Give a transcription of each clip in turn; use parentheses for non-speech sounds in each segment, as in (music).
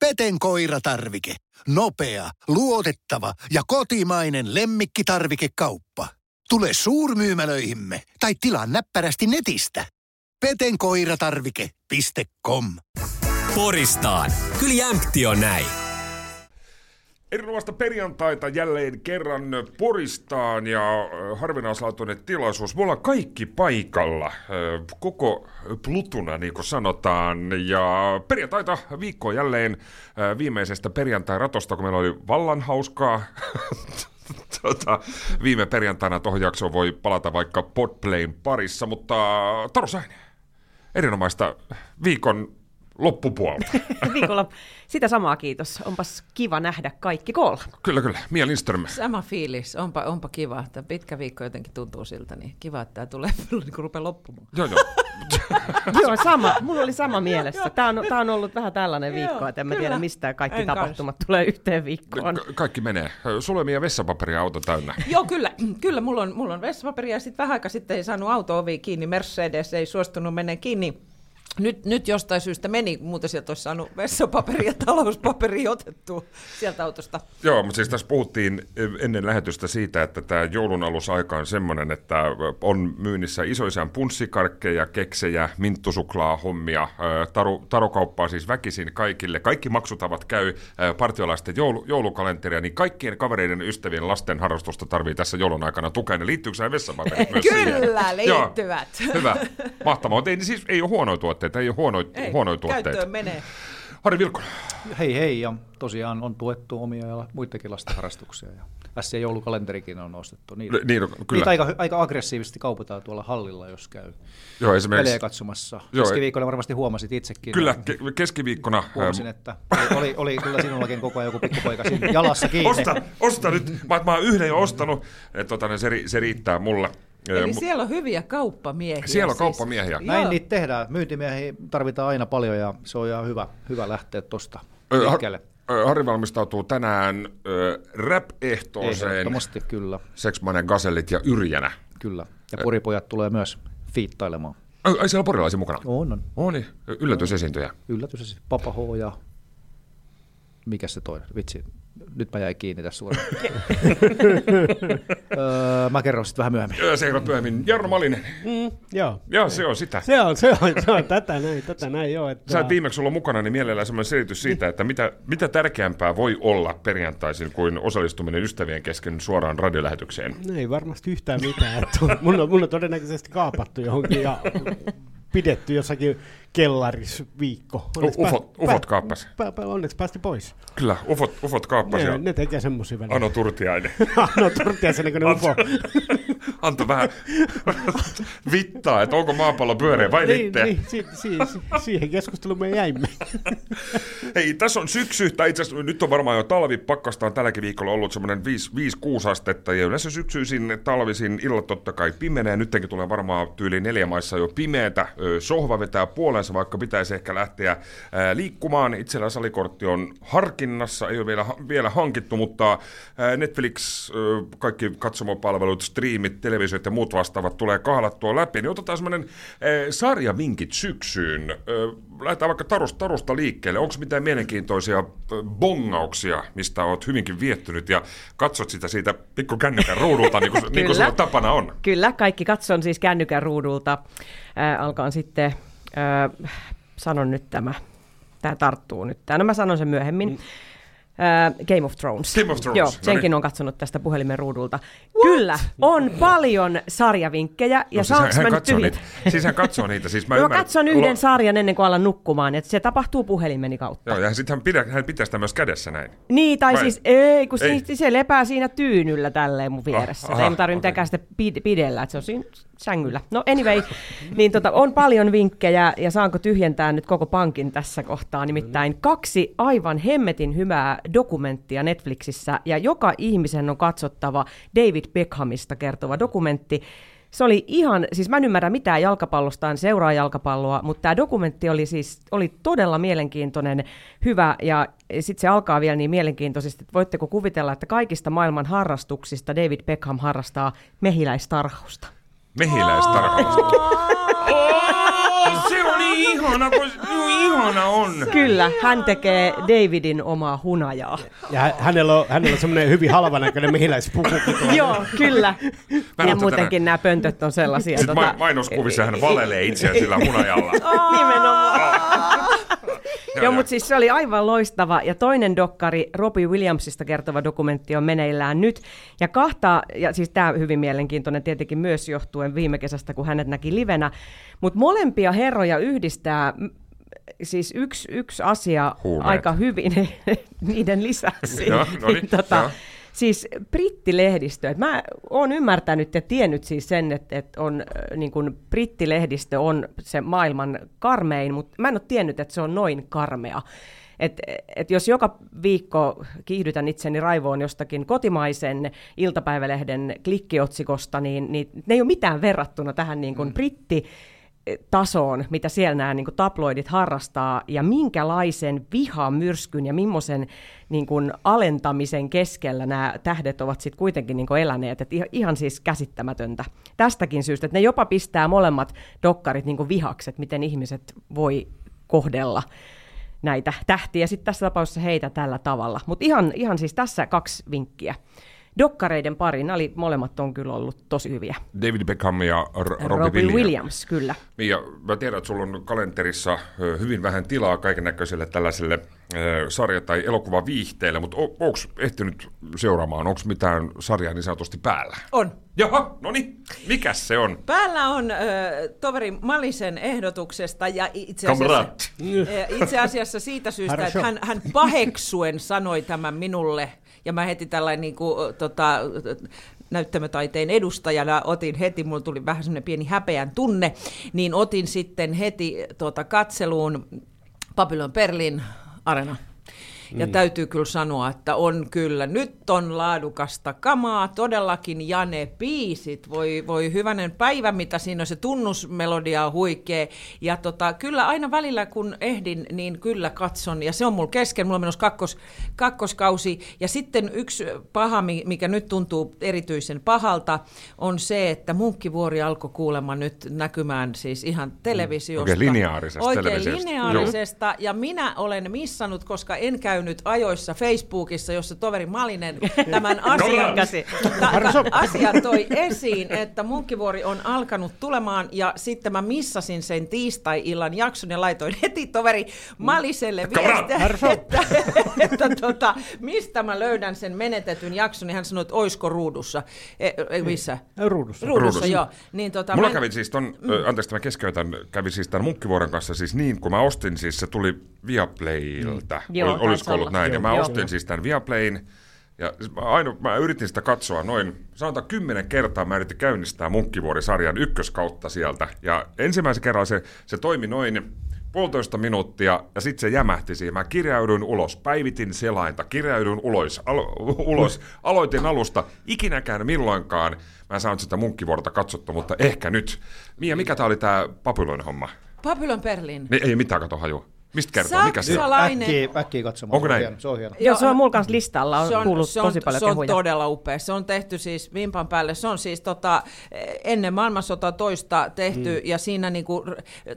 Peten koiratarvike. Nopea, luotettava ja kotimainen lemmikkitarvikekauppa. Tule suurmyymälöihimme tai tilaa näppärästi netistä. petenkoiratarvike.com Poristaan. Kyllä jämpti on näin. Erinomaista perjantaita jälleen kerran Poristaan ja harvinaislaatuinen tilaisuus. Me ollaan kaikki paikalla, koko plutuna niin kuin sanotaan. Ja perjantaita viikko jälleen viimeisestä perjantai-ratosta, kun meillä oli vallan hauskaa. (laughs) tota, viime perjantaina tuohon jaksoon voi palata vaikka Podplayn parissa, mutta Taru Säinen, erinomaista viikon loppupuolta. (laughs) sitä samaa kiitos. Onpas kiva nähdä kaikki koolla. Kyllä, kyllä. Mia Lindström. Sama fiilis. Onpa, onpa kiva. Tämä pitkä viikko jotenkin tuntuu siltä, niin kiva, että tämä tulee (laughs) niin kuin rupeaa loppumaan. Joo, joo. (laughs) Joo, sama. Mulla oli sama mielessä. Tämä on, tämä on ollut vähän tällainen viikko, että en mä tiedä mistä kaikki En tapahtumat tulee yhteen viikkoon. Ka- kaikki menee. On meidän vessapaperia auto täynnä. Joo, kyllä. (clears throat) Kyllä, mulla on, mulla on vessapaperia ja sitten vähän aikaa sitten ei saanut auto-ovi kiinni. Mercedes ei suostunut mennä kiinni. Nyt, nyt jostain syystä meni, muuten sieltä olisi saanut vessapaperi ja talouspaperi otettua sieltä autosta. Joo, mutta siis tässä puhuttiin ennen lähetystä siitä, että tämä joulun alusaika on semmoinen, että on myynnissä isoisän punssikarkkeja, keksejä, minttusuklaa hommia, taru, tarokauppaa siis väkisin kaikille. Kaikki maksutavat käy partiolaisten joulu, joulukalenteria, niin kaikkien kavereiden, ystävien, lasten harrastusta tarvii tässä joulun aikana tukea. Ne liittyykö vessapaperit (laughs) myös siihen? Kyllä, Joo, liittyvät. hyvä, mahtavaa. Mutta ei, siis ei ole huonoja tuotteita, ei ole huonoja, Ei, huonoja tuotteita. Käyttöön menee. Harri Vilkkonen. Hei hei, ja tosiaan on tuettu omia ja muitakin lasten harrastuksia. Ja SC joulukalenterikin on nostettu. Niitä, Niin, no, kyllä. niitä aika, aika aggressiivisesti kaupataan tuolla hallilla, jos käy Joo, esimerkiksi. pelejä katsomassa. Joo, Keskiviikkona varmasti huomasit itsekin. Kyllä, ke- keskiviikkona. Huomasin, että oli, oli, kyllä sinullakin koko ajan joku pikkupoika siinä jalassa kiinni. Osta, osta nyt. Mä, mä oon yhden jo ostanut. Et, tota, niin se, ri- se riittää mulle. Eli Mu- siellä on hyviä kauppamiehiä. Siellä on siis. kauppamiehiä. Näin Joo. niitä tehdään. Myyntimiehiä tarvitaan aina paljon ja se on ihan hyvä, hyvä lähteä tuosta liikkeelle. Harri valmistautuu tänään ö, rap-ehtooseen Ehdottomasti kyllä, Seksmanen Gazellit ja Yrjänä. kyllä. Ja puripojat tulee myös fiittailemaan. Ai, ai siellä on porilaisia mukana? On, on. Oh, niin. Yllätysesiintyjä. Yllätys, siis Papa H ja mikä se toinen? Vitsi, nyt mä jäin kiinni tässä suoraan. (laughs) (laughs) öö, mä kerron sitten vähän myöhemmin. Ei ole myöhemmin. Jarno Malinen. Mm, joo. Joo, se on sitä. Se on, se on, se on tätä näin, tätä näin joo. Että, Sä et viimeksi ollut mukana, niin mielellään semmoinen selitys siitä, että mitä, mitä tärkeämpää voi olla perjantaisin kuin osallistuminen ystävien kesken suoraan radiolähetykseen. Ei varmasti yhtään mitään. Että mun, on, mun on todennäköisesti kaapattu johonkin ja pidetty jossakin kellarissa viikko. Onneksi ufot- ufot kaappas. Pä, pä, onneksi päästi pois. Kyllä, ufot, ufot kaappasi Ne, ne tekee semmosia välillä. Ano Turtiainen. (laughs) no Turtiaisen näköinen ufo. (laughs) Antoi vähän (laughs) vittaa, että onko maapallo pyöreä vai niin, litteä. niin, si, si, si, siihen keskusteluun me jäimme. Hei, tässä on syksy, tai itse asiassa nyt on varmaan jo talvi, pakkasta on tälläkin viikolla ollut semmoinen 5-6 astetta, ja yleensä syksyisin, talvisin illat totta kai pimenee, nytkin tulee varmaan tyyli neljä maissa jo pimeätä, sohva vetää puolensa, vaikka pitäisi ehkä lähteä ää, liikkumaan. Itsellä salikortti on harkinnassa, ei ole vielä, vielä hankittu, mutta ää, Netflix, kaikki katsomopalvelut, striimit, televisiot ja muut vastaavat tulee kahlattua läpi, niin otetaan semmoinen sarjavinkit syksyyn. Lähdetään vaikka tarusta, tarusta liikkeelle. Onko mitään mielenkiintoisia bongauksia, mistä olet hyvinkin viettynyt ja katsot sitä siitä pikku kännykän ruudulta, niin kuin, niin kuin sulla tapana on? Kyllä, kaikki katson siis kännykän ruudulta. Alkaan sitten, äh, sanon nyt tämä, tämä tarttuu nyt. No mä sanon sen myöhemmin. Äh, Game of Thrones. Game of Thrones, Joo, no senkin niin. on katsonut tästä puhelimen ruudulta. Kyllä, on paljon sarjavinkkejä. Ja No, siis saanko hän, mä nyt tyhjät? Siis hän katsoo niitä. Siis mä Mä, mä ymmärrän- katson yhden Lo- sarjan ennen kuin alan nukkumaan, että se tapahtuu puhelimeni kautta. Joo, ja sitten hän, pidä, hän pitää sitä myös kädessä näin. Niin, tai Vai? siis ei, kun Ei. ei. se lepää siinä tyynyllä tälleen mun vieressä. Ah, Ah, aha, ei mun tarvitse okei. mitenkään sitä pid- pidellä, että se on siinä sängyllä. No anyway, niin tota, on paljon vinkkejä ja saanko tyhjentää nyt koko pankin tässä kohtaa. Nimittäin kaksi aivan hemmetin hyvää dokumenttia Netflixissä ja joka ihmisen on katsottava David Beckhamista kertova dokumentti. Se oli ihan, siis mä en ymmärrä mitään jalkapallosta, en seuraa jalkapalloa, mutta tämä dokumentti oli siis oli todella mielenkiintoinen, hyvä ja sitten se alkaa vielä niin mielenkiintoisesti, että voitteko kuvitella, että kaikista maailman harrastuksista David Beckham harrastaa mehiläistarhausta. Mehiläistarhausta. Oh, se oli ihana, kun, oli ihana on! Kyllä, hän tekee Davidin omaa hunajaa. Ja hä- hänellä on, hänellä on semmoinen hyvin halvanäköinen mehiläispukukin tuolla. Joo, kyllä. Ja tänään- muutenkin nämä pöntöt on sellaisia. Sitten tota- ma- mainoskuvissa hän valelee itseään sillä hunajalla. Nimenomaan. Joo, Joo, mutta siis se oli aivan loistava. Ja toinen dokkari, Robbie Williamsista kertova dokumentti on meneillään nyt. Ja kahta, ja siis tämä hyvin mielenkiintoinen tietenkin myös johtuen viime kesästä, kun hänet näki livenä. Mutta molempia herroja yhdistää siis yksi, yksi asia Huumeet. aika hyvin (laughs) niiden lisäksi. Joo, no niin, tota, joo. Siis brittilehdistö, että mä oon ymmärtänyt ja tiennyt siis sen, että, että on äh, niin kuin brittilehdistö on se maailman karmein, mutta mä en ole tiennyt, että se on noin karmea. Et, et jos joka viikko kiihdytän itseni raivoon jostakin kotimaisen iltapäivälehden klikkiotsikosta, niin, niin ne ei ole mitään verrattuna tähän niin kuin mm. britti tasoon, mitä siellä nämä niin kuin tabloidit harrastaa, ja minkälaisen vihamyrskyn ja millaisen niin kuin alentamisen keskellä nämä tähdet ovat sitten kuitenkin niin kuin eläneet. Et ihan, siis käsittämätöntä. Tästäkin syystä, että ne jopa pistää molemmat dokkarit niin kuin vihakset, miten ihmiset voi kohdella näitä tähtiä, sitten tässä tapauksessa heitä tällä tavalla. Mutta ihan, ihan siis tässä kaksi vinkkiä dokkareiden pari, nämä oli, molemmat on kyllä ollut tosi hyviä. David Beckham ja R- Robin Williams. Williams. kyllä. Niin, Mia, mä tiedän, että sulla on kalenterissa hyvin vähän tilaa kaiken näköiselle tällaiselle äh, sarja- tai elokuvaviihteelle, mutta o- onko ehtinyt seuraamaan, onko mitään sarjaa niin sanotusti päällä? On. Jaha, no niin, mikä se on? Päällä on äh, toveri Malisen ehdotuksesta ja itse asiassa, äh, itse asiassa siitä syystä, että hän, hän paheksuen sanoi tämän minulle – ja mä heti tällainen niin kuin, tota, näyttämötaiteen edustajana otin heti, mulla tuli vähän semmoinen pieni häpeän tunne, niin otin sitten heti tota, katseluun Babylon Berlin Arena. Ja mm. täytyy kyllä sanoa, että on kyllä, nyt on laadukasta kamaa, todellakin, ja ne biisit, voi, voi hyvänen päivä, mitä siinä on, se tunnusmelodia on huikea, ja tota, kyllä aina välillä kun ehdin, niin kyllä katson, ja se on mulla kesken, mulla on menossa kakkos, kakkoskausi, ja sitten yksi paha, mi- mikä nyt tuntuu erityisen pahalta, on se, että Munkkivuori alkoi kuulemma nyt näkymään siis ihan televisiosta. Oikein lineaarisesta Oikein televisiosta. lineaarisesta, ja minä olen missannut, koska en käynyt ajoissa Facebookissa, jossa toveri Malinen (laughs) tämän asian, ta- asian toi esiin, että Munkkivuori on alkanut tulemaan, ja sitten mä missasin sen tiistai-illan jakson ja laitoin heti toveri Maliselle viestiä, että, että tota, mistä mä löydän sen menetetyn jakson, niin hän sanoi, että oisko ruudussa. E, e, missä? Ruudussa. Ruudussa, Ruudussa. joo. Niin, tota, Mulla mä- kävi siis ton, mm. anteeksi että mä keskeytän, kävi siis tämän Munkkivuoren kanssa siis niin, kun mä ostin siis, se tuli Viaplaylta, Mm. Joo, Ol, olisiko taisi ollut näin, ja Joo, mä joo. ostin siis tämän Viaplayn, ja mä, aino, mä yritin sitä katsoa noin, sanotaan kymmenen kertaa mä yritin käynnistää Munkkivuori-sarjan ykköskautta sieltä, ja ensimmäisen kerran se, se toimi noin puolitoista minuuttia, ja sitten se jämähti siihen. Mä kirjauduin ulos, päivitin selainta, kirjauduin ulos, alo, (laughs) ulos aloitin alusta, ikinäkään milloinkaan mä en saanut sitä munkkivuorta katsottua, mutta ehkä nyt. Mia, mikä tää oli tää Babylon homma? Babylon Berlin. Niin, ei mitään kato hajua. Mistä kertoo? Mikä se on? Saksalainen. Äkkiä, äkkiä katsomaan. Onko se on näin? hieno, Se on hieno. Joo, se on mulla kanssa listalla, on, se on, kuullut se on, tosi paljon se on kehuja. todella upea. Se on tehty siis vimpan päälle. Se on siis tota, ennen maailmansota toista tehty mm. ja siinä niinku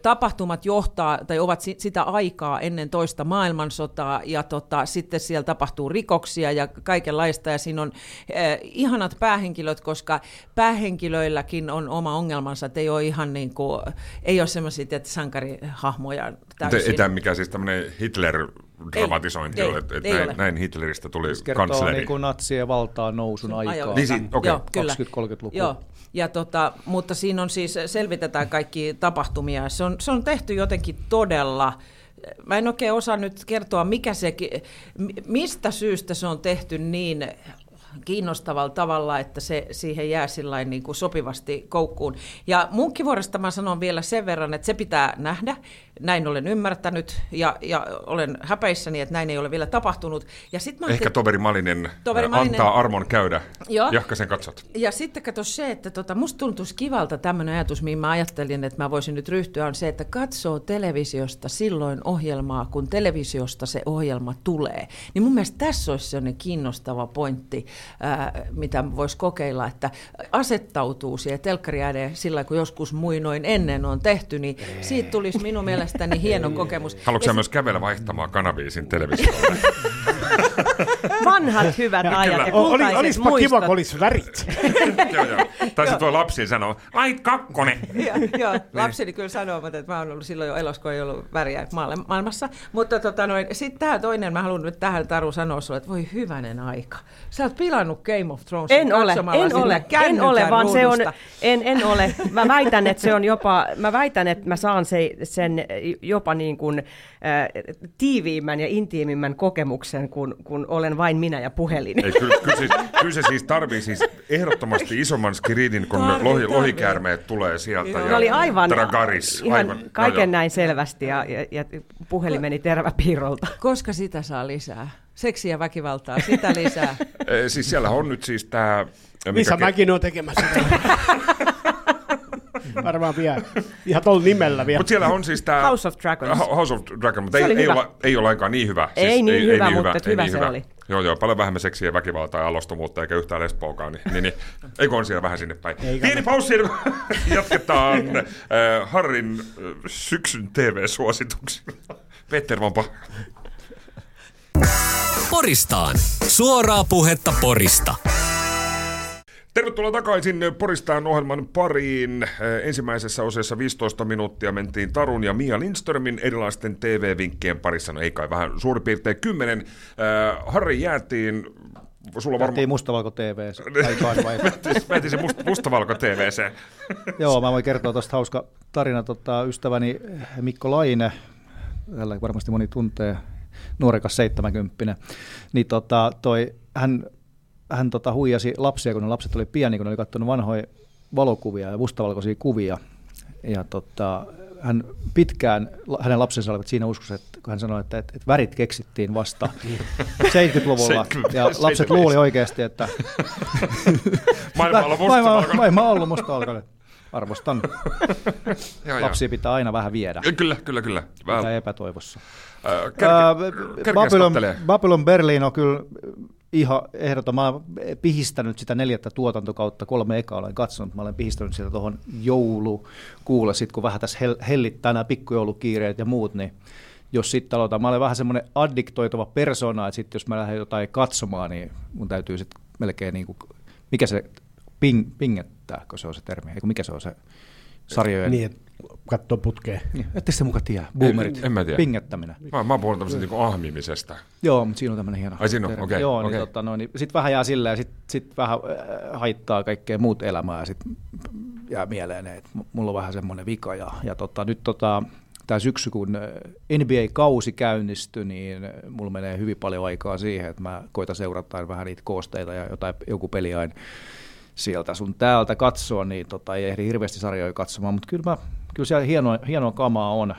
tapahtumat johtaa tai ovat si- sitä aikaa ennen toista maailmansotaa ja tota, sitten siellä tapahtuu rikoksia ja kaikenlaista ja siinä on eh, ihanat päähenkilöt, koska päähenkilöilläkin on oma ongelmansa, että ei ole ihan niinku, ei ole semmoisia että sankarihahmoja täysin. Mikään siis tämmöinen Hitler-dramatisointi Ei, ole, ei, että että ei näin, ole. näin Hitleristä tuli Se kertoo kansleri. niin kuin natsien valtaan nousun aikaa. Ajoa. Niin, si- kyllä. 20-30-lukua. Joo. Ja tota, mutta siinä on siis, selvitetään kaikki tapahtumia. Se on, se on tehty jotenkin todella, mä en oikein osaa nyt kertoa, mikä se, mistä syystä se on tehty niin kiinnostavalla tavalla, että se siihen jää sillain niin kuin sopivasti koukkuun. Ja munkkivuoresta mä sanon vielä sen verran, että se pitää nähdä. Näin olen ymmärtänyt ja, ja olen häpeissäni, että näin ei ole vielä tapahtunut. Ja sit mä Ehkä toveri Malinen, Toveri Malinen. antaa armon käydä. Joo. Jahka sen katsot. Ja sitten kato se, että tota, musta tuntuisi kivalta tämmöinen ajatus, mihin mä ajattelin, että mä voisin nyt ryhtyä, on se, että katsoo televisiosta silloin ohjelmaa, kun televisiosta se ohjelma tulee. Niin mun mielestä tässä olisi sellainen kiinnostava pointti ää, mitä voisi kokeilla, että asettautuu siihen telkkari ääneen sillä kun joskus muinoin ennen on tehty, niin siitä tulisi minun mielestäni hieno kokemus. Haluatko Ja myös kävellä vaihtamaan kanabiisin televisiolle? (laughs) Vanhat hyvät ajat ja Oli, kultaiset olispa kiva, muistot. kun olisi värit. (laughs) joo, joo. Tai sitten tuo lapsi sanoo, lait kakkonen. (laughs) Joo, joo, lapseni kyllä sanoo, mutta että mä oon ollut silloin jo elossa, kun ei ollut väriä maailma- maailmassa. Mutta tota noin, sitten tämä toinen, mä haluan nyt tähän Taru sanoa sulle, että voi hyvänen aika. Sä oot pilannut Game of Thrones En ole, en ole, en ole, vaan se on, ruudusta. en, en ole. Mä väitän, että se on jopa, mä väitän, että mä saan se, sen jopa niin kuin, äh, tiiviimmän ja intiimimmän kokemuksen, kun, kun olen vain minä ja puhelin. Ei, kyllä, kyllä, siis, kyllä se siis tarvii siis ehdottomasti isomman skridin, kun Tarvii, lohi, tarvii. lohikäärmeet tulee sieltä. Joo. Ja Ne oli aivan, Dragaris. ihan aivan. kaiken joo. näin selvästi ja, ja, ja puhelimeni teräväpiirrolta. Koska sitä saa lisää? Seksiä ja väkivaltaa, sitä lisää. (laughs) Eh, Siis siellä on nyt siis tämä... Missä mäkin oon tekemässä. (laughs) Varmaan vielä. Ihan tuolla nimellä vielä. Mutta siellä on siis tämä... House of Dragons. House of Dragon, mutta Se ei, oli ei, hyvä. olla, ei ole lainkaan niin hyvä. Ei niin hyvä, mutta et ei hyvä se oli. Joo, joo, paljon vähemmän seksiä ja väkivaltaa ja alostomuutta eikä yhtään lesboakaan. Niin, niin, niin. Eikö on siellä vähän sinne päin? Ei Pieni paussi, (laughs) jatketaan äh, Harrin äh, syksyn TV-suosituksilla. Peter Vampa. Poristaan. Suoraa puhetta Porista. Tervetuloa takaisin Poristaan ohjelman pariin. Äh, Ensimmäisessä osassa 15 minuuttia mentiin Tarun ja Mia Lindströmin erilaisten TV-vinkkien parissa. No ei kai vähän suurin piirtein kymmenen. Äh, Harri jäätiin, sulla Varmaan... varmaan... Mustavalko TV. Mä etin se must, mustavalko TVC. (laughs) Joo, mä voin kertoa tuosta hauska tarina. Tota, ystäväni Mikko Laine, tällä varmasti moni tuntee, nuorekas 70 niin tota, toi, hän, hän tota, huijasi lapsia, kun ne lapset oli pieni, kun ne oli katsonut vanhoja valokuvia ja mustavalkoisia kuvia. Ja tota, hän pitkään, hänen lapsensa olivat siinä uskossa, että kun hän sanoi, että, että, että värit keksittiin vasta (laughs) 70-luvulla. Ja lapset luuli oikeasti, että (laughs) Maailma on mustavalko. maailma on ollut mustavalkoinen. Arvostan. (laughs) Lapsia pitää aina vähän viedä. Kyllä, kyllä, kyllä. Vähän, epätoivossa. äh, Babylon, Babylon, Babylon Berlin on kyllä ihan ehdoton. Mä oon pihistänyt sitä neljättä tuotantokautta, kolme ekaa olen katsonut. Mä olen pihistänyt sitä tuohon joulukuulle, sit kun vähän tässä hel- hellittää nämä pikkujoulukiireet ja muut, niin jos sitten aloitan, mä olen vähän semmoinen addiktoituva persona, että sitten jos mä lähden jotain katsomaan, niin mun täytyy sitten melkein niin kuin, mikä se ping, pingettääkö se on se termi, eikö mikä se on se sarjojen... Niin, että katsoo putkeen. Niin, Ette se muka tiedä, boomerit, en mä tiedä. pingettäminen. Mä, mä oon puhunut tämmöisestä niin ahmimisesta. Joo, mutta siinä on tämmöinen hieno. Ai siinä on, okei, Joo, okei. niin, tota, no, niin sitten vähän jää silleen, ja sitten sit vähän äh, haittaa kaikkea muut elämää, ja sitten jää mieleen, että mulla on vähän semmoinen vika. Ja, ja tota, nyt tota, tämä syksy, kun äh, NBA-kausi käynnistyi, niin äh, mulla menee hyvin paljon aikaa siihen, että mä koitan seurata vähän niitä koosteita ja jotain, joku peli aina sieltä sun täältä katsoa, niin tota, ei ehdi hirveästi sarjoja katsomaan, mutta kyllä, mä, kyllä siellä hienoa, hienoa kamaa on.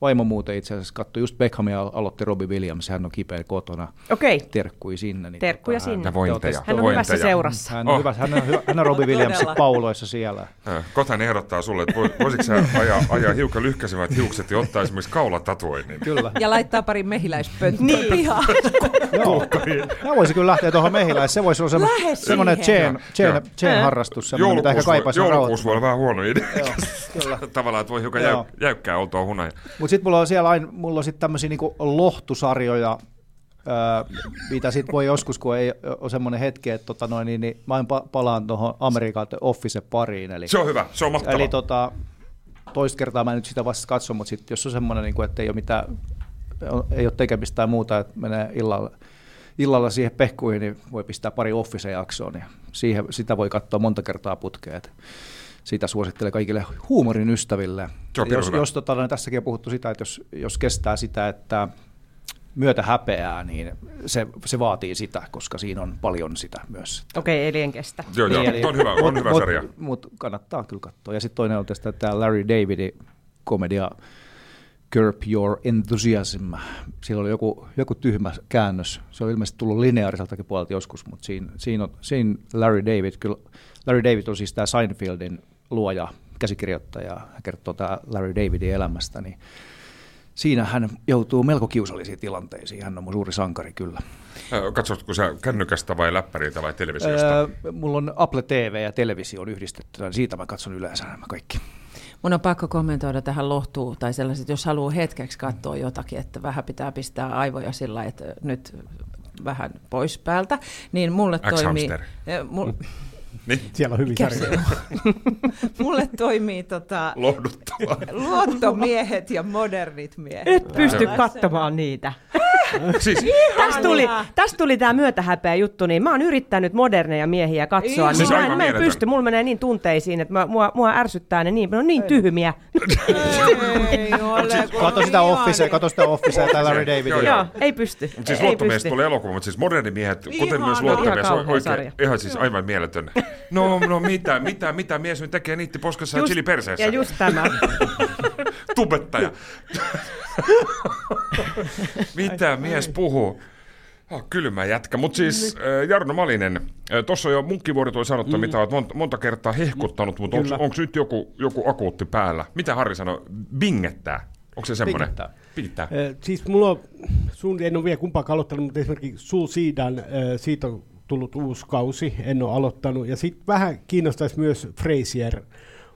Vaimo muuten itse asiassa katsoi just Beckhamia aloitti Robbie Williams, hän on kipeä kotona. Okei, Terkkui sinne. Niin Terkkuja hän- sinne. Ja vointeja. hän on vointeja. hyvässä seurassa. Hän on, Oh. hyvä, hän on, hyvä, hän on Robbie (laughs) Williamsin Todella. pauloissa siellä. Äh, Kotan ehdottaa sulle, että voi- voisitko sä ajaa, ajaa hiukan lyhkäisemmät hiukset ja ottaa esimerkiksi kaulatatuoinnin. Kyllä. Ja laittaa pari mehiläispönttöä niin. pihaan. (laughs) Joo. Mä voisin kyllä lähteä tuohon mehiläis. Se voisi olla semmoinen chain, chain, Joo. chain harrastus, semmoinen, mitä ehkä Joulukuusi voi, kaipaisi joulukuusi voi olla vähän huono idea. Tavallaan, että voi hiukan jäykkää oltua hunaja. Mutta sitten mulla on siellä aina, mulla on sitten tämmöisiä niinku lohtusarjoja, öö, mitä sitten voi joskus, kun ei ole semmoinen hetki, että tota noin, niin, niin mä palaan tuohon Amerikan Office pariin. Eli, Se on hyvä, se on mahtavaa. eli tota, toista kertaa mä en nyt sitä vasta katso, mutta sitten jos on semmoinen, niin että ei ole mitään, ei ole tekemistä tai muuta, että menee illalla, illalla siihen pehkuihin, niin voi pistää pari Office-jaksoa, niin siihen, sitä voi katsoa monta kertaa putkeen. Sitä suosittelen kaikille huumorin ystäville. Pirun jos, hyvä. jos tota, no, tässäkin on puhuttu sitä, että jos, jos kestää sitä, että myötä häpeää, niin se, se vaatii sitä, koska siinä on paljon sitä myös. Okei, eli en kestä. Joo, joo, Niin, Tuo on hyvä, on mut- hyvä mut- sarja. Mut kannattaa kyllä katsoa. Ja sitten toinen on tästä tämä Larry Davidin komedia Curb Your Enthusiasm. Sillä oli joku, joku tyhmä käännös. Se on ilmeisesti tullut lineaariseltakin puolelta joskus, mutta siinä, siinä, on, siinä Larry David, kyllä, Larry David on siis tämä Seinfeldin luoja, käsikirjoittaja, hän kertoo tämä Larry Davidin elämästä, niin siinä hän joutuu melko kiusallisiin tilanteisiin. Hän on mun suuri sankari kyllä. Katsotko sä kännykästä vai läppäriltä vai televisiosta? Öö, mulla on Apple TV ja televisio on yhdistetty, niin siitä mä katson yleensä nämä kaikki. Mun on pakko kommentoida tähän lohtuun, tai sellaiset, jos haluaa hetkeksi katsoa jotakin, että vähän pitää pistää aivoja sillä, että nyt vähän pois päältä, niin mulle toimii... X-hamster. Mul, Niin, Siellä on hyvin sarjoja. (laughs) mulle toimii tota, luottomiehet ja modernit miehet. Et pysty katsomaan niitä. (laughs) siis, Tästä tuli, tästä tuli tämä myötähäpeä juttu, niin mä oon yrittänyt moderneja miehiä katsoa, niin Siis mä en, mä en pysty, mulla menee niin tunteisiin, että mä, mua, mua ärsyttää ne niin, ne on niin tyhmiä. Ei ole, kun Kato on sitä Officea, kato sitä Officea ja Larry Joo, Davidia. joo. Joo, ei pysty. Mutta siis pysty. tulee elokuva, mutta siis moderni miehet, kuten myös luottomies, oikein, ihan siis aivan mieletön. No, no mitä, mitä, mitä mies nyt tekee niitti poskassa ja chili perseessä? Ja just tämä. (laughs) Tubettaja. (laughs) mitä mies puhuu? Oh, kylmä jätkä. Mutta siis äh, Jarno Malinen, äh, tuossa jo munkkivuori toi sanottu, mm. mitä olet monta, monta kertaa hehkuttanut, mutta onko nyt joku, joku akuutti päällä? Mitä Harri sanoi? Bingettää. Onko se semmoinen? Bingettää. Bingettää. Eh, Siis mulla on, sun, en ole vielä kumpaakaan aloittanut, mutta esimerkiksi Suu Siidan, eh, siitä on tullut uusi kausi, en ole aloittanut. Ja sitten vähän kiinnostaisi myös Frasier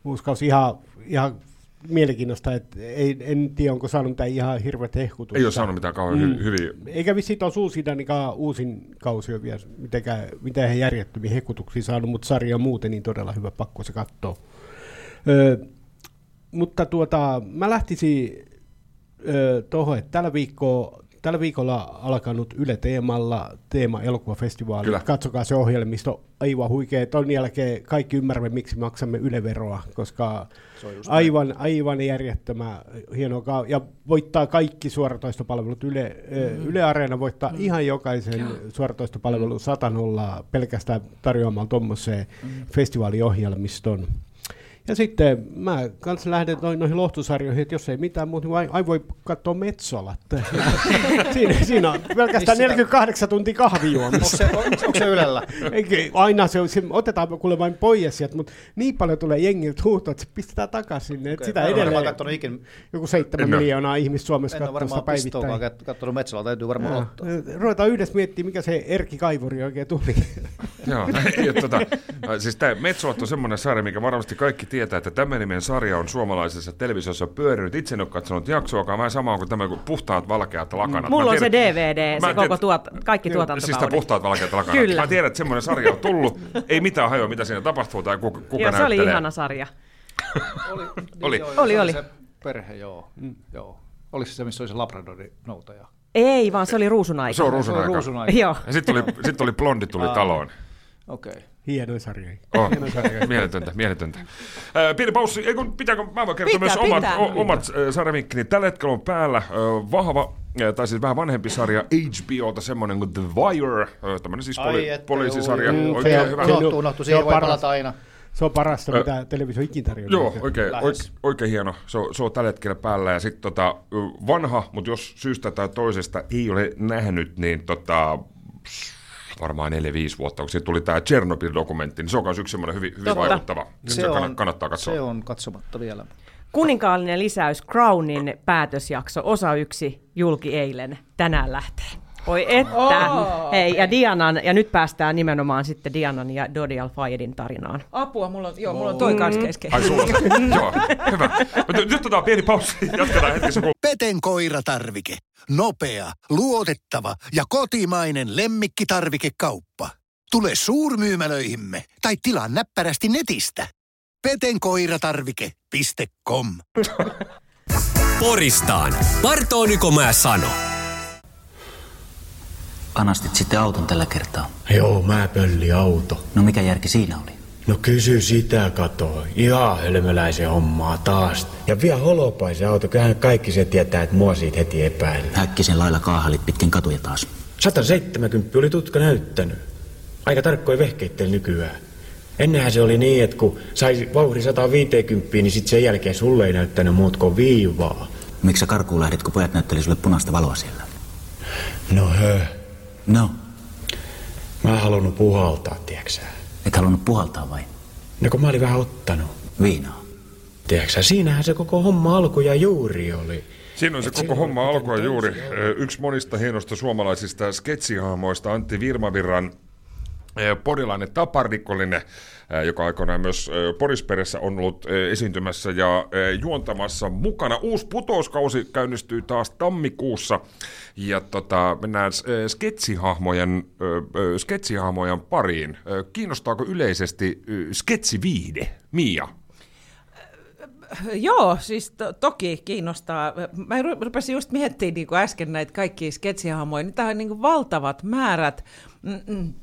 uusi kausi, ihan, ihan mielenkiinnosta, että ei, en tiedä, onko saanut mitään ihan hirveät hehkutusta. Ei ole saanut mitään kauhean mm. hy- hyviä. Eikä vissi tuon Suu Siidanikaan uusin kausi ole vielä mitenkään, mitään järjettömiä hehkutuksia saanut, mutta sarja on muuten niin todella hyvä, pakko se katsoa. Öö, mutta tuota, mä lähtisin tuohon, että tällä, viikkoa, tällä viikolla alkanut Yle Teemalla teema elokuvafestivaali. Kyllä. Katsokaa se ohjelmisto, aivan huikea. Ton jälkeen kaikki ymmärrämme, miksi maksamme Yle-veroa, koska aivan, aivan järjettömän hienoa. ka- Ja voittaa kaikki suoratoistopalvelut. Yle, mm. Yle Areena voittaa mm. ihan jokaisen suoratoistopalvelun 100 nollaa pelkästään tarjoamalla tuommoiseen mm. festivaaliohjelmiston. Ja sitten mä kanssa lähden noin, noihin lohtusarjoihin, että jos ei mitään muuta, niin ai, voi katsoa Metsolat. (laughs) siinä, siinä on pelkästään Missä 48 tuntia Onko kahvijuomissa. se, onko, onko se Ylellä? Eikä, aina se, on- se otetaan kuule vain pois sieltä, mutta niin paljon tulee jengiltä huutoa, että se pistetään takaisin sinne. Okay, sitä en ole varmaan edelleen kattonut ikinä. joku seitsemän En ole. miljoonaa ihmistä Suomessa En ole katsoo sitä varmaan pistoakaan päivittäin. kat- kattonut Metsällä, täytyy varmaan Joo. ottaa. Ruvetaan yhdessä miettimään, mikä se Erkki Kaivuri oikein tuli. Joo, (laughs) ja tota, siis tämä Metsolat on semmoinen sarja, mikä varmasti kaikki tietää, että tämä nimen sarja on suomalaisessa televisiossa pyörinyt. Itse en ole katsonut jaksoakaan, vähän sama kuin tämä kuin puhtaat valkeat lakanat. Mulla Mä on se tiedän- DVD, Mä se en koko tuot, kaikki Siis tämä tuotantokaudet. puhtaat valkeat lakanat. Kyllä. Mä tiedän, että semmoinen sarja on tullut. Ei mitään hajoa, mitä siinä tapahtuu tai kuka, kuka Joo, se näyttelee. oli ihana sarja. Oli. (laughs) Oli. Joo, Oli, se oli. Se perhe, joo. Mm. joo. Oliko se se, missä oli se Labradorin noutaja? Ei, vaan se oli ruusun aika. Se on ruusun aika. ruusun aika. Joo. Ja sitten tuli, sit tuli blondi tuli Aa. taloon. Okei. Okay. Hienoja sarjoja. Oh, mieletöntä, mieletöntä. Äh, pieni paussi, ei kun pitääkö, mä voin kertoa Pitää, myös omat, pitää. o, omat äh, sarjavinkkini. Tällä hetkellä on päällä äh, vahva, äh, tai siis vähän vanhempi sarja HBOlta, semmoinen kuin The Wire, äh, tämmöinen siis poli, poliisisarja, juu, oikein se on- hyvä. se on- se siihen voi palata aina. Se on parasta, mitä televisio ikinä tarjoaa. Joo, oikein, oikein, oikein hieno. Se on, se on tällä hetkellä päällä. Ja sitten tota, vanha, mutta jos syystä tai toisesta ei ole nähnyt, niin tota, varmaan 4-5 vuotta, kun siitä tuli tämä Chernobyl-dokumentti, niin se on myös yksi semmoinen hyvin, hyvin Totta. vaikuttava. Se, kann- kannattaa katsoa. Se on katsomatta vielä. Kuninkaallinen lisäys Crownin päätösjakso, osa yksi, julki eilen, tänään lähtee. Oi että. Oh. Hei, ja Dianan, ja nyt päästään nimenomaan sitten Dianan ja Dodi Al-Fayedin tarinaan. Apua, mulla on, joo, mulla on toi kanssa kesken. Ai sulla. (laughs) Joo, hyvä. Mutta nyt otetaan pieni paussi. Jatketaan hetkessä. Peten koiratarvike. Nopea, luotettava ja kotimainen lemmikkitarvikekauppa. Tule suurmyymälöihimme tai tilaa näppärästi netistä. petenkoiratarvike.com Poristaan. Partooniko mä sano? Anastit sitten auton tällä kertaa. Joo, mä pölli auto. No mikä järki siinä oli? No kysy sitä katoi. Ihan hölmöläisen hommaa taas. Ja vielä holopaisen auto. Kyllähän kaikki se tietää, että mua siitä heti epäilee. Häkkisen lailla kaahalit pitkin katuja taas. 170 oli tutka näyttänyt. Aika tarkkoja vehkeitteillä nykyään. Ennenhän se oli niin, että kun sai vauhri 150, niin sitten sen jälkeen sulle ei näyttänyt muut kuin viivaa. Miksi sä karkuun lähdit, kun pojat näytteli sulle punaista valoa siellä? No hö. No, Mä en halunnut puhaltaa, tieksä. et halunnut puhaltaa vai? No kun mä olin vähän ottanut. Viinaa. Tiedätkö siinähän se koko homma alku ja juuri oli. Siinä on se koko homma alkoi juuri. Yksi monista hienosta suomalaisista sketsihahmoista Antti Virmavirran porilainen taparikollinen, joka aikoinaan myös Porisperessä on ollut esiintymässä ja juontamassa mukana. Uusi putouskausi käynnistyy taas tammikuussa ja tota, mennään sketsihahmojen, sketsihahmojen pariin. Kiinnostaako yleisesti sketsiviihde? Mia? Joo, siis to- toki kiinnostaa. Mä ru- rupesin just miettimään niin äsken näitä kaikkia sketsihahmoja. Niitä on niin valtavat määrät. Mm-mm.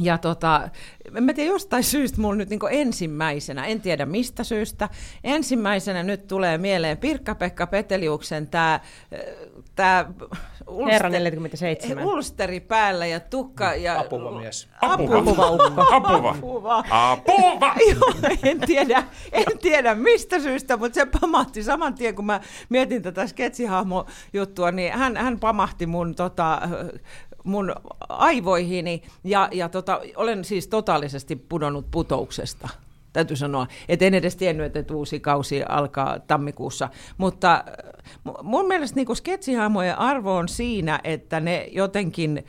Ja tota, en mä tiedä, jostain syystä mulla nyt niin ensimmäisenä, en tiedä mistä syystä, ensimmäisenä nyt tulee mieleen Pirkka-Pekka Peteliuksen tämä tää Herra 47. ulsteri päällä ja tukka ja... Apuva mies. Apuva. Apuva. Apuva. Apuva. Apuva! (laughs) Joo, en tiedä, en tiedä mistä syystä, mutta se pamahti saman tien, kun mä mietin tätä sketsihahmo-juttua, niin hän, hän pamahti mun, tota, mun aivoihini ja, ja tota, olen siis totaalisesti pudonnut putouksesta. Täytyy sanoa, että en edes tiennyt, että uusi kausi alkaa tammikuussa. Mutta äh, mu- mun mielestä niin sketsihahmojen arvo on siinä, että ne jotenkin...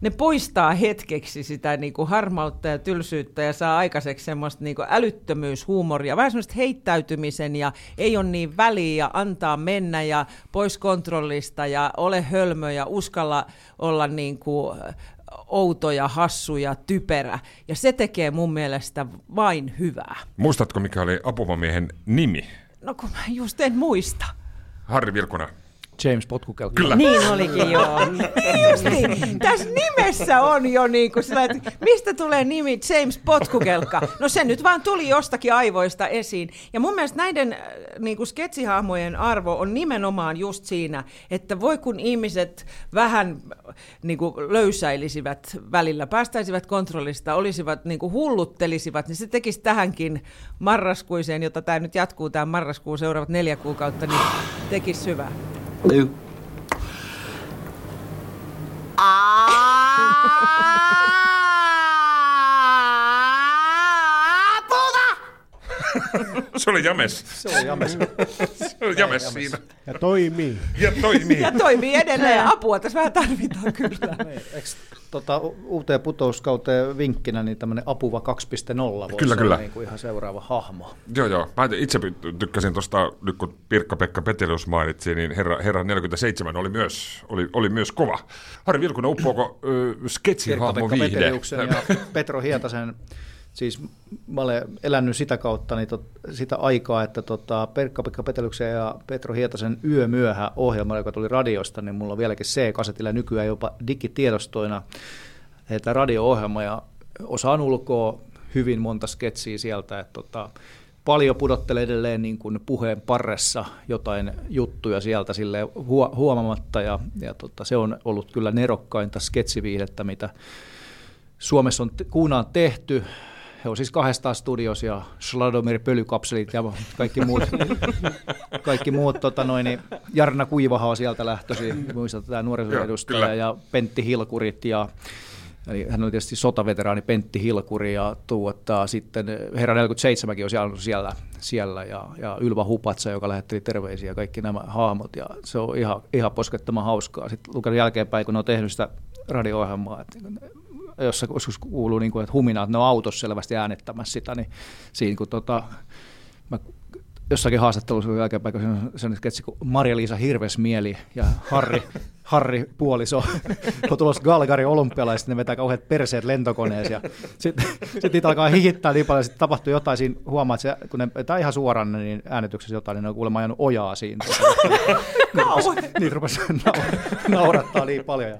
ne poistaa hetkeksi sitä niin kuin harmautta ja tylsyyttä ja saa aikaiseksi semmoista niin kuin älyttömyyshuumoria, vähän semmoista heittäytymisen ja ei ole niin väliä ja antaa mennä ja pois kontrollista ja ole hölmö ja uskalla olla niin kuin outo ja hassu ja typerä. Ja se tekee mun mielestä vain hyvää. Muistatko, mikä oli apuvamiehen nimi? No kun mä just en muista. Harri Vilkuna. James Potkukelka. Kyllä. Niin olikin, joo. (laughs) Justiin, tässä nimessä on jo niin kuin sillä, että mistä tulee nimi James Potkukelka? No se nyt vaan tuli jostakin aivoista esiin. Ja mun mielestä näiden äh, niin kuin sketsihahmojen arvo on nimenomaan just siinä, että voi kun ihmiset vähän niin kuin löysäilisivät välillä, päästäisivät kontrollista, olisivat niin kuin hulluttelisivat, niin se tekisi tähänkin marraskuiseen, jota tämä nyt jatkuu, tämä marraskuun seuraavat neljä kuukautta, niin tekisi hyvää. Eu. Ah! (laughs) Puta! (laughs) (laughs) Se oli James. Se oli James. (laughs) Se oli James siinä. Ja toimii. Ja toimii. Ja toimii edelleen. Apua tässä vähän tarvitaan kyllä. Eikö tota, uuteen putouskauteen vinkkinä niin tämmöinen Apuva 2.0 voisi Kyllä, olla kyllä. Niin kuin ihan seuraava hahmo. Joo, joo. Mä itse tykkäsin tuosta, nyt kun Pirkka-Pekka Petelius mainitsi, niin herra, herra 47 oli myös, oli, oli myös kova. Harri Vilkunen, uppoako ö, sketsihahmo Pirkka-Pekka viihde? Peteliuksen ja Petro Hietasen, siis mä olen elänyt sitä kautta niin tot, sitä aikaa, että tota, Pirkka-Pekka Peteliuksen ja Petro Hietasen Yömyöhä ohjelma, joka tuli radiosta, niin mulla on vieläkin C-kasetilla nykyään jopa digitiedostoina heitä radio-ohjelma ja osaan ulkoa hyvin monta sketsiä sieltä, että tota, paljon pudottelee edelleen niin kuin puheen parressa jotain juttuja sieltä sille huomaamatta ja, ja tota, se on ollut kyllä nerokkainta sketsiviihdettä, mitä Suomessa on kuunaan tehty. He on siis kahdestaan studios ja Sladomir Pölykapselit ja kaikki muut, (laughs) kaikki muut tota noin, niin Jarna Kuivaha on sieltä lähtöisin, muistat tämä nuorisoedustaja ja Pentti Hilkurit ja Eli hän on tietysti sotaveteraani Pentti Hilkuri ja tuottaa sitten Herra 47 on siellä, siellä, siellä ja, ja Ylva Hupatsa, joka lähetteli terveisiä ja kaikki nämä hahmot ja se on ihan, ihan poskettoman hauskaa. Sitten luken jälkeenpäin, kun ne on tehnyt sitä radio-ohjelmaa, että jossa joskus kuuluu, niin kuin, että humina, että ne on autossa selvästi äänettämässä sitä, niin siinä kun tota, mä jossakin haastattelussa jälkeenpäin, kun on sellainen sketsi kuin Maria-Liisa Hirvesmieli ja Harri, (laughs) Harri puoliso on tulossa Galgari olympialaiset, ne vetää kauheat perseet lentokoneeseen ja sitten sit niitä alkaa hihittää niin paljon, sitten tapahtuu jotain siinä, huomaa, että se, kun ne vetää ihan suoraan niin äänetyksessä jotain, niin ne on kuulemma ajanut ojaa siinä. (laughs) Niitä rupesi nau- naurattaa niin paljon. Ja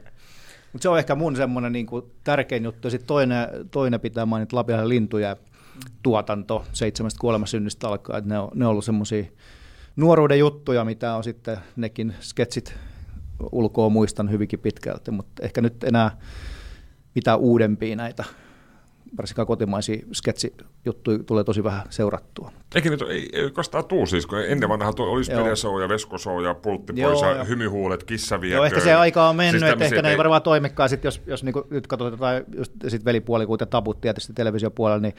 mutta se on ehkä mun semmoinen niin kuin tärkein juttu. Sitten toinen, toinen pitää mainita Lapiainen lintuja tuotanto seitsemästä kuolemansynnistä. Että ne on, ne on ollut semmoisia nuoruuden juttuja, mitä on sitten nekin sketsit ulkoa muistan hyvinkin pitkälti, mutta ehkä nyt enää mitään uudempia näitä varsinkaan kotimaisia sketsijuttuja tulee tosi vähän seurattua. Eikä nyt ei, ei kostaan tuu siis, kun ennen vanhaa tuo oli Joo. Spedesou ja Veskosou ja Pultti Joo, pois ja hymyhuulet, kissaviekö. Joo, ehkä se aika on mennyt, Siis että ehkä ne ei varmaan toimikaan, sit jos, jos niinku, nyt katsotaan jotain, just sit velipuolikuut ja tabut tietysti televisiopuolella, niin,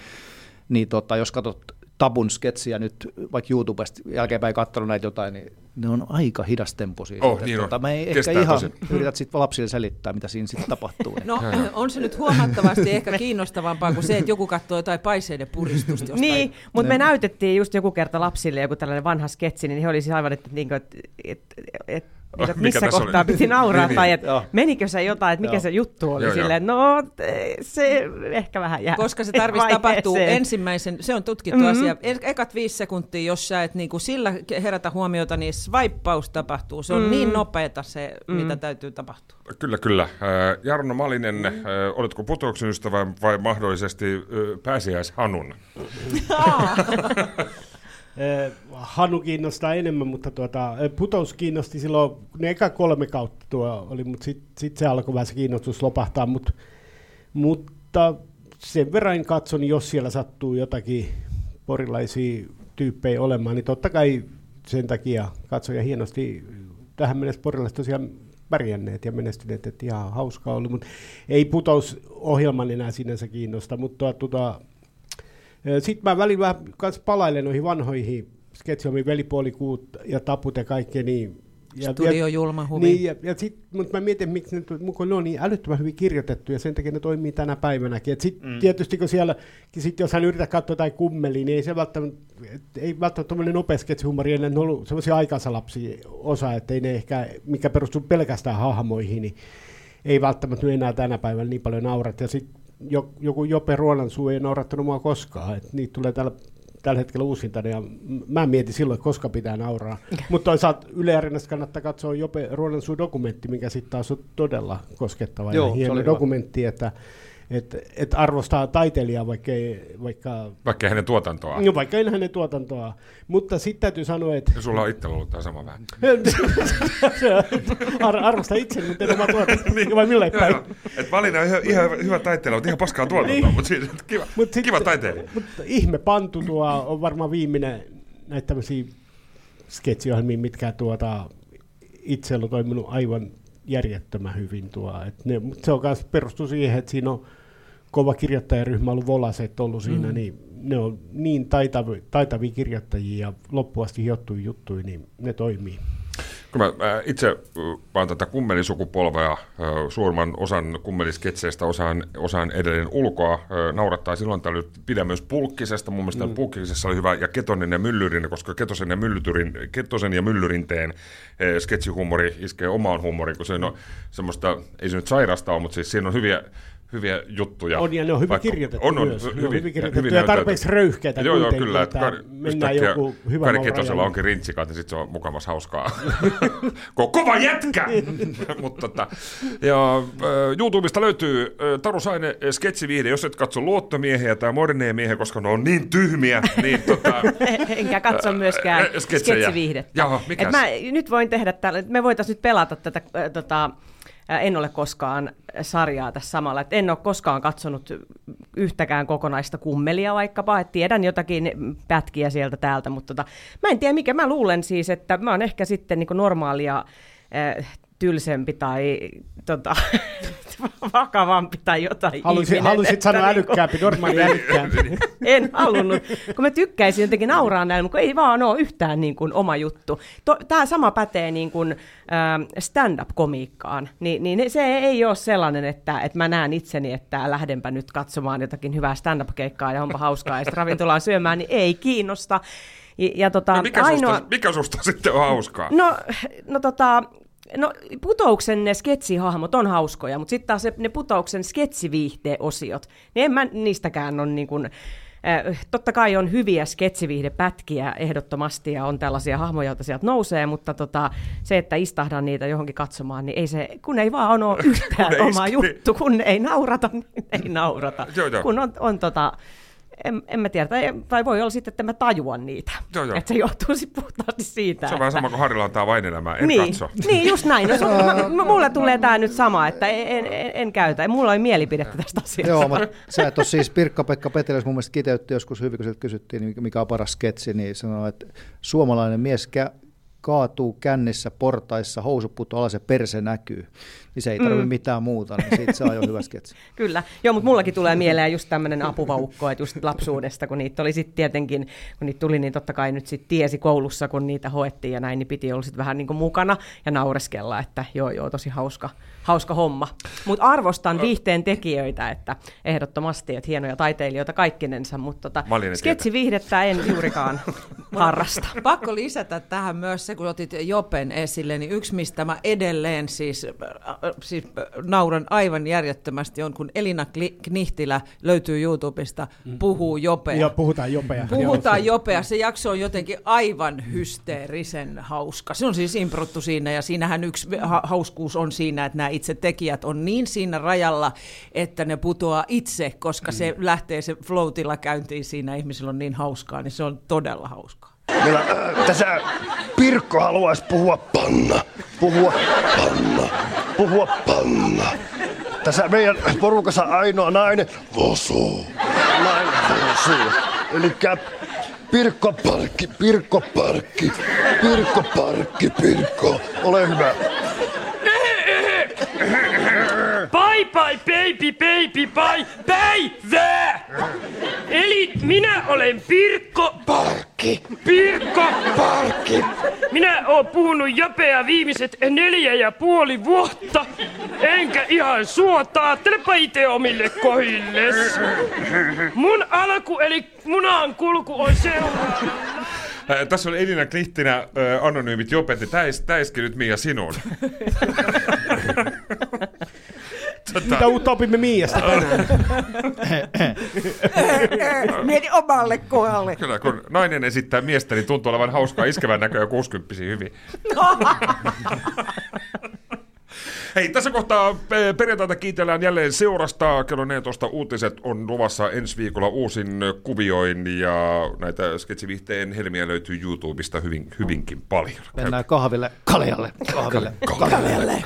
niin tota, jos katsot Tabun sketsiä nyt vaikka YouTubesta jälkeenpäin katsonut näitä jotain, niin ne on aika hidastempoisia. Oh, niin on. tota, me ei Kestää ehkä ihan tosi. (laughs) yrität sitten lapsille selittää, mitä siinä sitten tapahtuu. Niin. No on se nyt huomattavasti ehkä (laughs) kiinnostavampaa kuin se, että joku katsoo jotain paiseiden puristusta jostain. Niin, mutta me näytettiin just joku kerta lapsille joku tällainen vanha sketsi, niin he oli siis aivan, että, niinku, että, että, että Ah, että (laughs) mikä missä kohtaa oli? piti (laughs) nauraa, Niin, tai niin. että Joo. menikö se jotain, että mikä Joo. se juttu oli Joo, joo. silleen, no se ehkä vähän jää Koska se tarvitsisi (laughs) tapahtua ensimmäisen, se on tutkittu mm-hmm. asia, e- ekat viisi sekuntia, jos sä et niinku sillä herätä huomiota, niin swipeaus tapahtuu. Se on mm. niin nopeeta se, mm. mitä täytyy tapahtua. Kyllä, kyllä. Äh, Jarno Malinen, äh, oletko putouksen ystävä vai mahdollisesti äh, pääsiäishanun? Eh, Hanu kiinnostaa enemmän, mutta tuota, eh, putous kiinnosti silloin, ne eka kolme kautta tuo oli, mutta sitten sit se alkoi vähän se kiinnostus lopahtaa, mut, mutta sen verran katson, jos siellä sattuu jotakin porilaisia tyyppejä olemaan, niin totta kai sen takia katson ja hienosti tähän mennessä porilaiset tosiaan pärjänneet ja menestyneet, että ihan hauskaa ollut, mutta ei putousohjelman enää sinänsä kiinnosta, mutta tuota, sitten mä välillä vähän kans palailen noihin vanhoihin sketsiomiin, velipuolikuut ja taput ja kaikkea, niin ja, Studio ja, Julma Huvi. Niin, ja, ja sit, mutta mä mietin, miksi ne, muka ne on niin älyttömän hyvin kirjoitettu, ja sen takia ne toimii tänä päivänäkin. Et sit, mm. Tietysti kun siellä, sit jos hän yrittää katsoa jotain kummelia, niin ei se välttämättä, ei välttämättä tuommoinen nopea sketsihumori ennen ollut semmoisia aikansa lapsia osa, että ei ne ehkä, mikä perustuu pelkästään hahmoihin, niin ei välttämättä nyt enää tänä päivänä niin paljon naurat. Ja sitten joku Jope Ruonansuu ei naurattanut mua koskaan, että niitä tulee tällä tällä hetkellä uusinta, ja mä mietin silloin, että koska pitää nauraa. (laughs) Mutta toisaalta Yle Areenassa kannattaa katsoa Jope Ruonansuu dokumentti, mikä sitten taas on todella koskettava Joo, ja hieno dokumentti, että et, et arvostaa taiteilijaa, vaikka, ei, vaikka, Vaikka ei hänen tuotantoa. no, vaikka ei hänen tuotantoa. Mutta sitten täytyy sanoa, että Ja sulla on itsellä ollut tämä sama vähän. (laughs) Ar- arvosta itse, mutta en omaa tuotantoa. (laughs) vai millä päin. joo. Et Valina on ihan, ihan hyvä taiteilija, mutta ihan paskaa tuotantoa, Niin. mutta siis, että kiva, Mut sit- kiva taiteilija. Mutta ihme pantu tuo on varmaan viimeinen näitä tämmöisiä sketsiohjelmia, mitkä tuota, itse on toiminut aivan järjettömän hyvin tuo. Et ne, mut se on myös perustuu siihen, että siinä on kova kirjoittajaryhmä ollut Volaset ollut siinä, mm. niin ne on niin taitavia, taitavia kirjoittajia ja loppuasti hiottuja juttuja, niin ne toimii. Kun mä, mä itse äh, vaan tätä kummelisukupolvea, äh, suurimman osan kummelisketseistä osaan, osaan edelleen ulkoa, äh, naurattaa silloin tällöin pidän myös Pulkkisesta, mun mielestä mm. Pulkkisessa oli hyvä, ja Ketonen ja Myllyrin, koska Ketosen ja, Myllytyrin, Ketosen ja Myllyrinteen äh, sketsihumori iskee omaan humoriin, kun se on semmoista, ei se nyt sairasta ole, mutta siis siinä on hyviä, hyviä juttuja. On ja ne on hyvin Vaikka- kirjoitettu on, on, myös. Ne on hyvin, hyvin kirjoitettu hyvin ja tarpeeksi röyhkeitä Joo, joo, kyllä. että Kari, mennään joku hyvä Kari maura Ketosella ja- onkin rintsikat, niin sitten se on mukamas hauskaa. (laughs) Ko- Kova jätkä! (laughs) Mutta tota, ja YouTubesta löytyy Taru Saine sketsiviihde, jos et katso luottomiehiä tai moderneja miehiä, koska ne on niin tyhmiä, niin tota, (laughs) Enkä katso myöskään sketsejä. sketsiviihdettä. Jaha, mikäs? Et mä nyt voin tehdä tällä, me voitaisiin nyt pelata tätä, äh, tota, en ole koskaan sarjaa tässä samalla, että en ole koskaan katsonut yhtäkään kokonaista kummelia vaikkapa, että tiedän jotakin pätkiä sieltä täältä, mutta tota, mä en tiedä mikä, mä luulen siis, että mä oon ehkä sitten niin normaalia äh, tylsempi tai tota, (laughs) vakavampi tai jotain Haluaisin, ihminen, haluaisit että sanoa niinku- älykkäämpi, normaali älykkäämpi. (laughs) en halunnut, kun mä tykkäisin jotenkin nauraa näillä, mutta kun ei vaan ole yhtään niin kuin oma juttu. Tämä sama pätee niin kuin, ähm, stand-up-komiikkaan, Ni, niin se ei ole sellainen, että, että mä näen itseni, että lähdenpä nyt katsomaan jotakin hyvää stand-up-keikkaa ja onpa hauskaa ja sitten ravintolaan syömään, niin ei kiinnosta. Ja, ja tota, no mikä, ainoa... susta, mikä susta sitten on hauskaa? No, no tota, no putouksen ne sketsihahmot on hauskoja, mutta sitten taas ne putouksen sketsiviihde-osiot, niin en mä niistäkään ole niin kuin, äh, totta kai on hyviä sketsiviihdepätkiä ehdottomasti ja on tällaisia hahmoja, joita sieltä nousee, mutta tota, se, että istahdan niitä johonkin katsomaan, niin ei se, kun ei vaan ole (laughs) yhtään oma iske- juttu, kun ei naurata, niin ei naurata. Joo, joo. Kun on, on tota, en, en mä tiedä, tai, tai voi olla sitten, että mä tajuan niitä. Joo, joo. Että se johtuu sitten puhtaasti siitä. Se on vähän sama kuin Harilla on tämä vain elämä, en niin, katso. Niin, just näin. No, se, mä, mä, mulle tulee tämä nyt sama, että en, en, en käytä. Mulla ei mielipidettä tästä asiasta. Joo, mutta sä et ole siis Pirkka-Pekka Peteläs mun mielestä kiteytti joskus hyvin, kun kysyttiin, niin mikä on paras sketsi, niin sanoi, että suomalainen mies kä- kaatuu kännissä portaissa, housut putoaa alas ja perse näkyy. niin se ei tarvitse mm. mitään muuta, niin siitä saa jo hyvä sketsi. (laughs) Kyllä. Joo, mutta mullakin tulee mieleen just tämmöinen apuvaukko, että just lapsuudesta, kun niitä oli sitten tietenkin, kun niitä tuli, niin totta kai nyt sitten tiesi koulussa, kun niitä hoettiin ja näin, niin piti olla sitten vähän niin kuin mukana ja naureskella, että joo, joo, tosi hauska, hauska homma. Mutta arvostan viihteen tekijöitä, että ehdottomasti, että hienoja taiteilijoita kaikkinensa, mutta tota, sketsiviihdettä en juurikaan (laughs) harrasta. Pakko lisätä tähän myös se, kun otit Jopen esille, niin yksi, mistä mä edelleen siis, äh, siis nauran aivan järjettömästi on, kun Elina Knihtilä löytyy YouTubesta, puhuu Jopea. Ja puhutaan Jopea. Puhutaan Jopea. Se jakso on jotenkin aivan hysteerisen hauska. Se on siis improttu siinä, ja siinähän yksi ha- hauskuus on siinä, että nämä itse tekijät on niin siinä rajalla, että ne putoaa itse, koska se lähtee se floatilla käyntiin siinä, ihmisillä on niin hauskaa, niin se on todella hauskaa. Meillä, äh, tässä Pirkko haluaisi puhua panna, puhua panna, puhua panna. Tässä meidän porukassa ainoa nainen, Vosu. Nainen Vosu. Elikkä Pirkko Parkki, Pirkko Parkki, Pirkko Parkki, Pirkko. Ole hyvä. Bye bye baby baby bye baby! Eli minä olen Pirkko Parkki. Pirkko Parkki. Minä oon puhunut japea viimeiset neljä ja puoli vuotta. Enkä ihan suotaa, telepa itse omille kohilles. Mun alku eli munan kulku on seuraava. Äh, tässä on Elina Klihtinä, äh, anonyymit Jopetti. Täiski nyt Mia sinun. (laughs) Tota... Mitä uutta opimme Miiasta tänään? (laughs) Mieti omalle kohdalle. Kyllä, kun nainen esittää miestä, niin tuntuu olevan hauskaa iskevän näköä 60 hyvin. (laughs) Hei, tässä kohtaa perjantaita kiitellään jälleen seurasta. Kello 14 uutiset on luvassa ensi viikolla uusin kuvioin ja näitä sketsivihteen helmiä löytyy YouTubesta hyvin, hyvinkin paljon. Mennään kahville, kaljalle, kahville, kaljalle. kaljalle.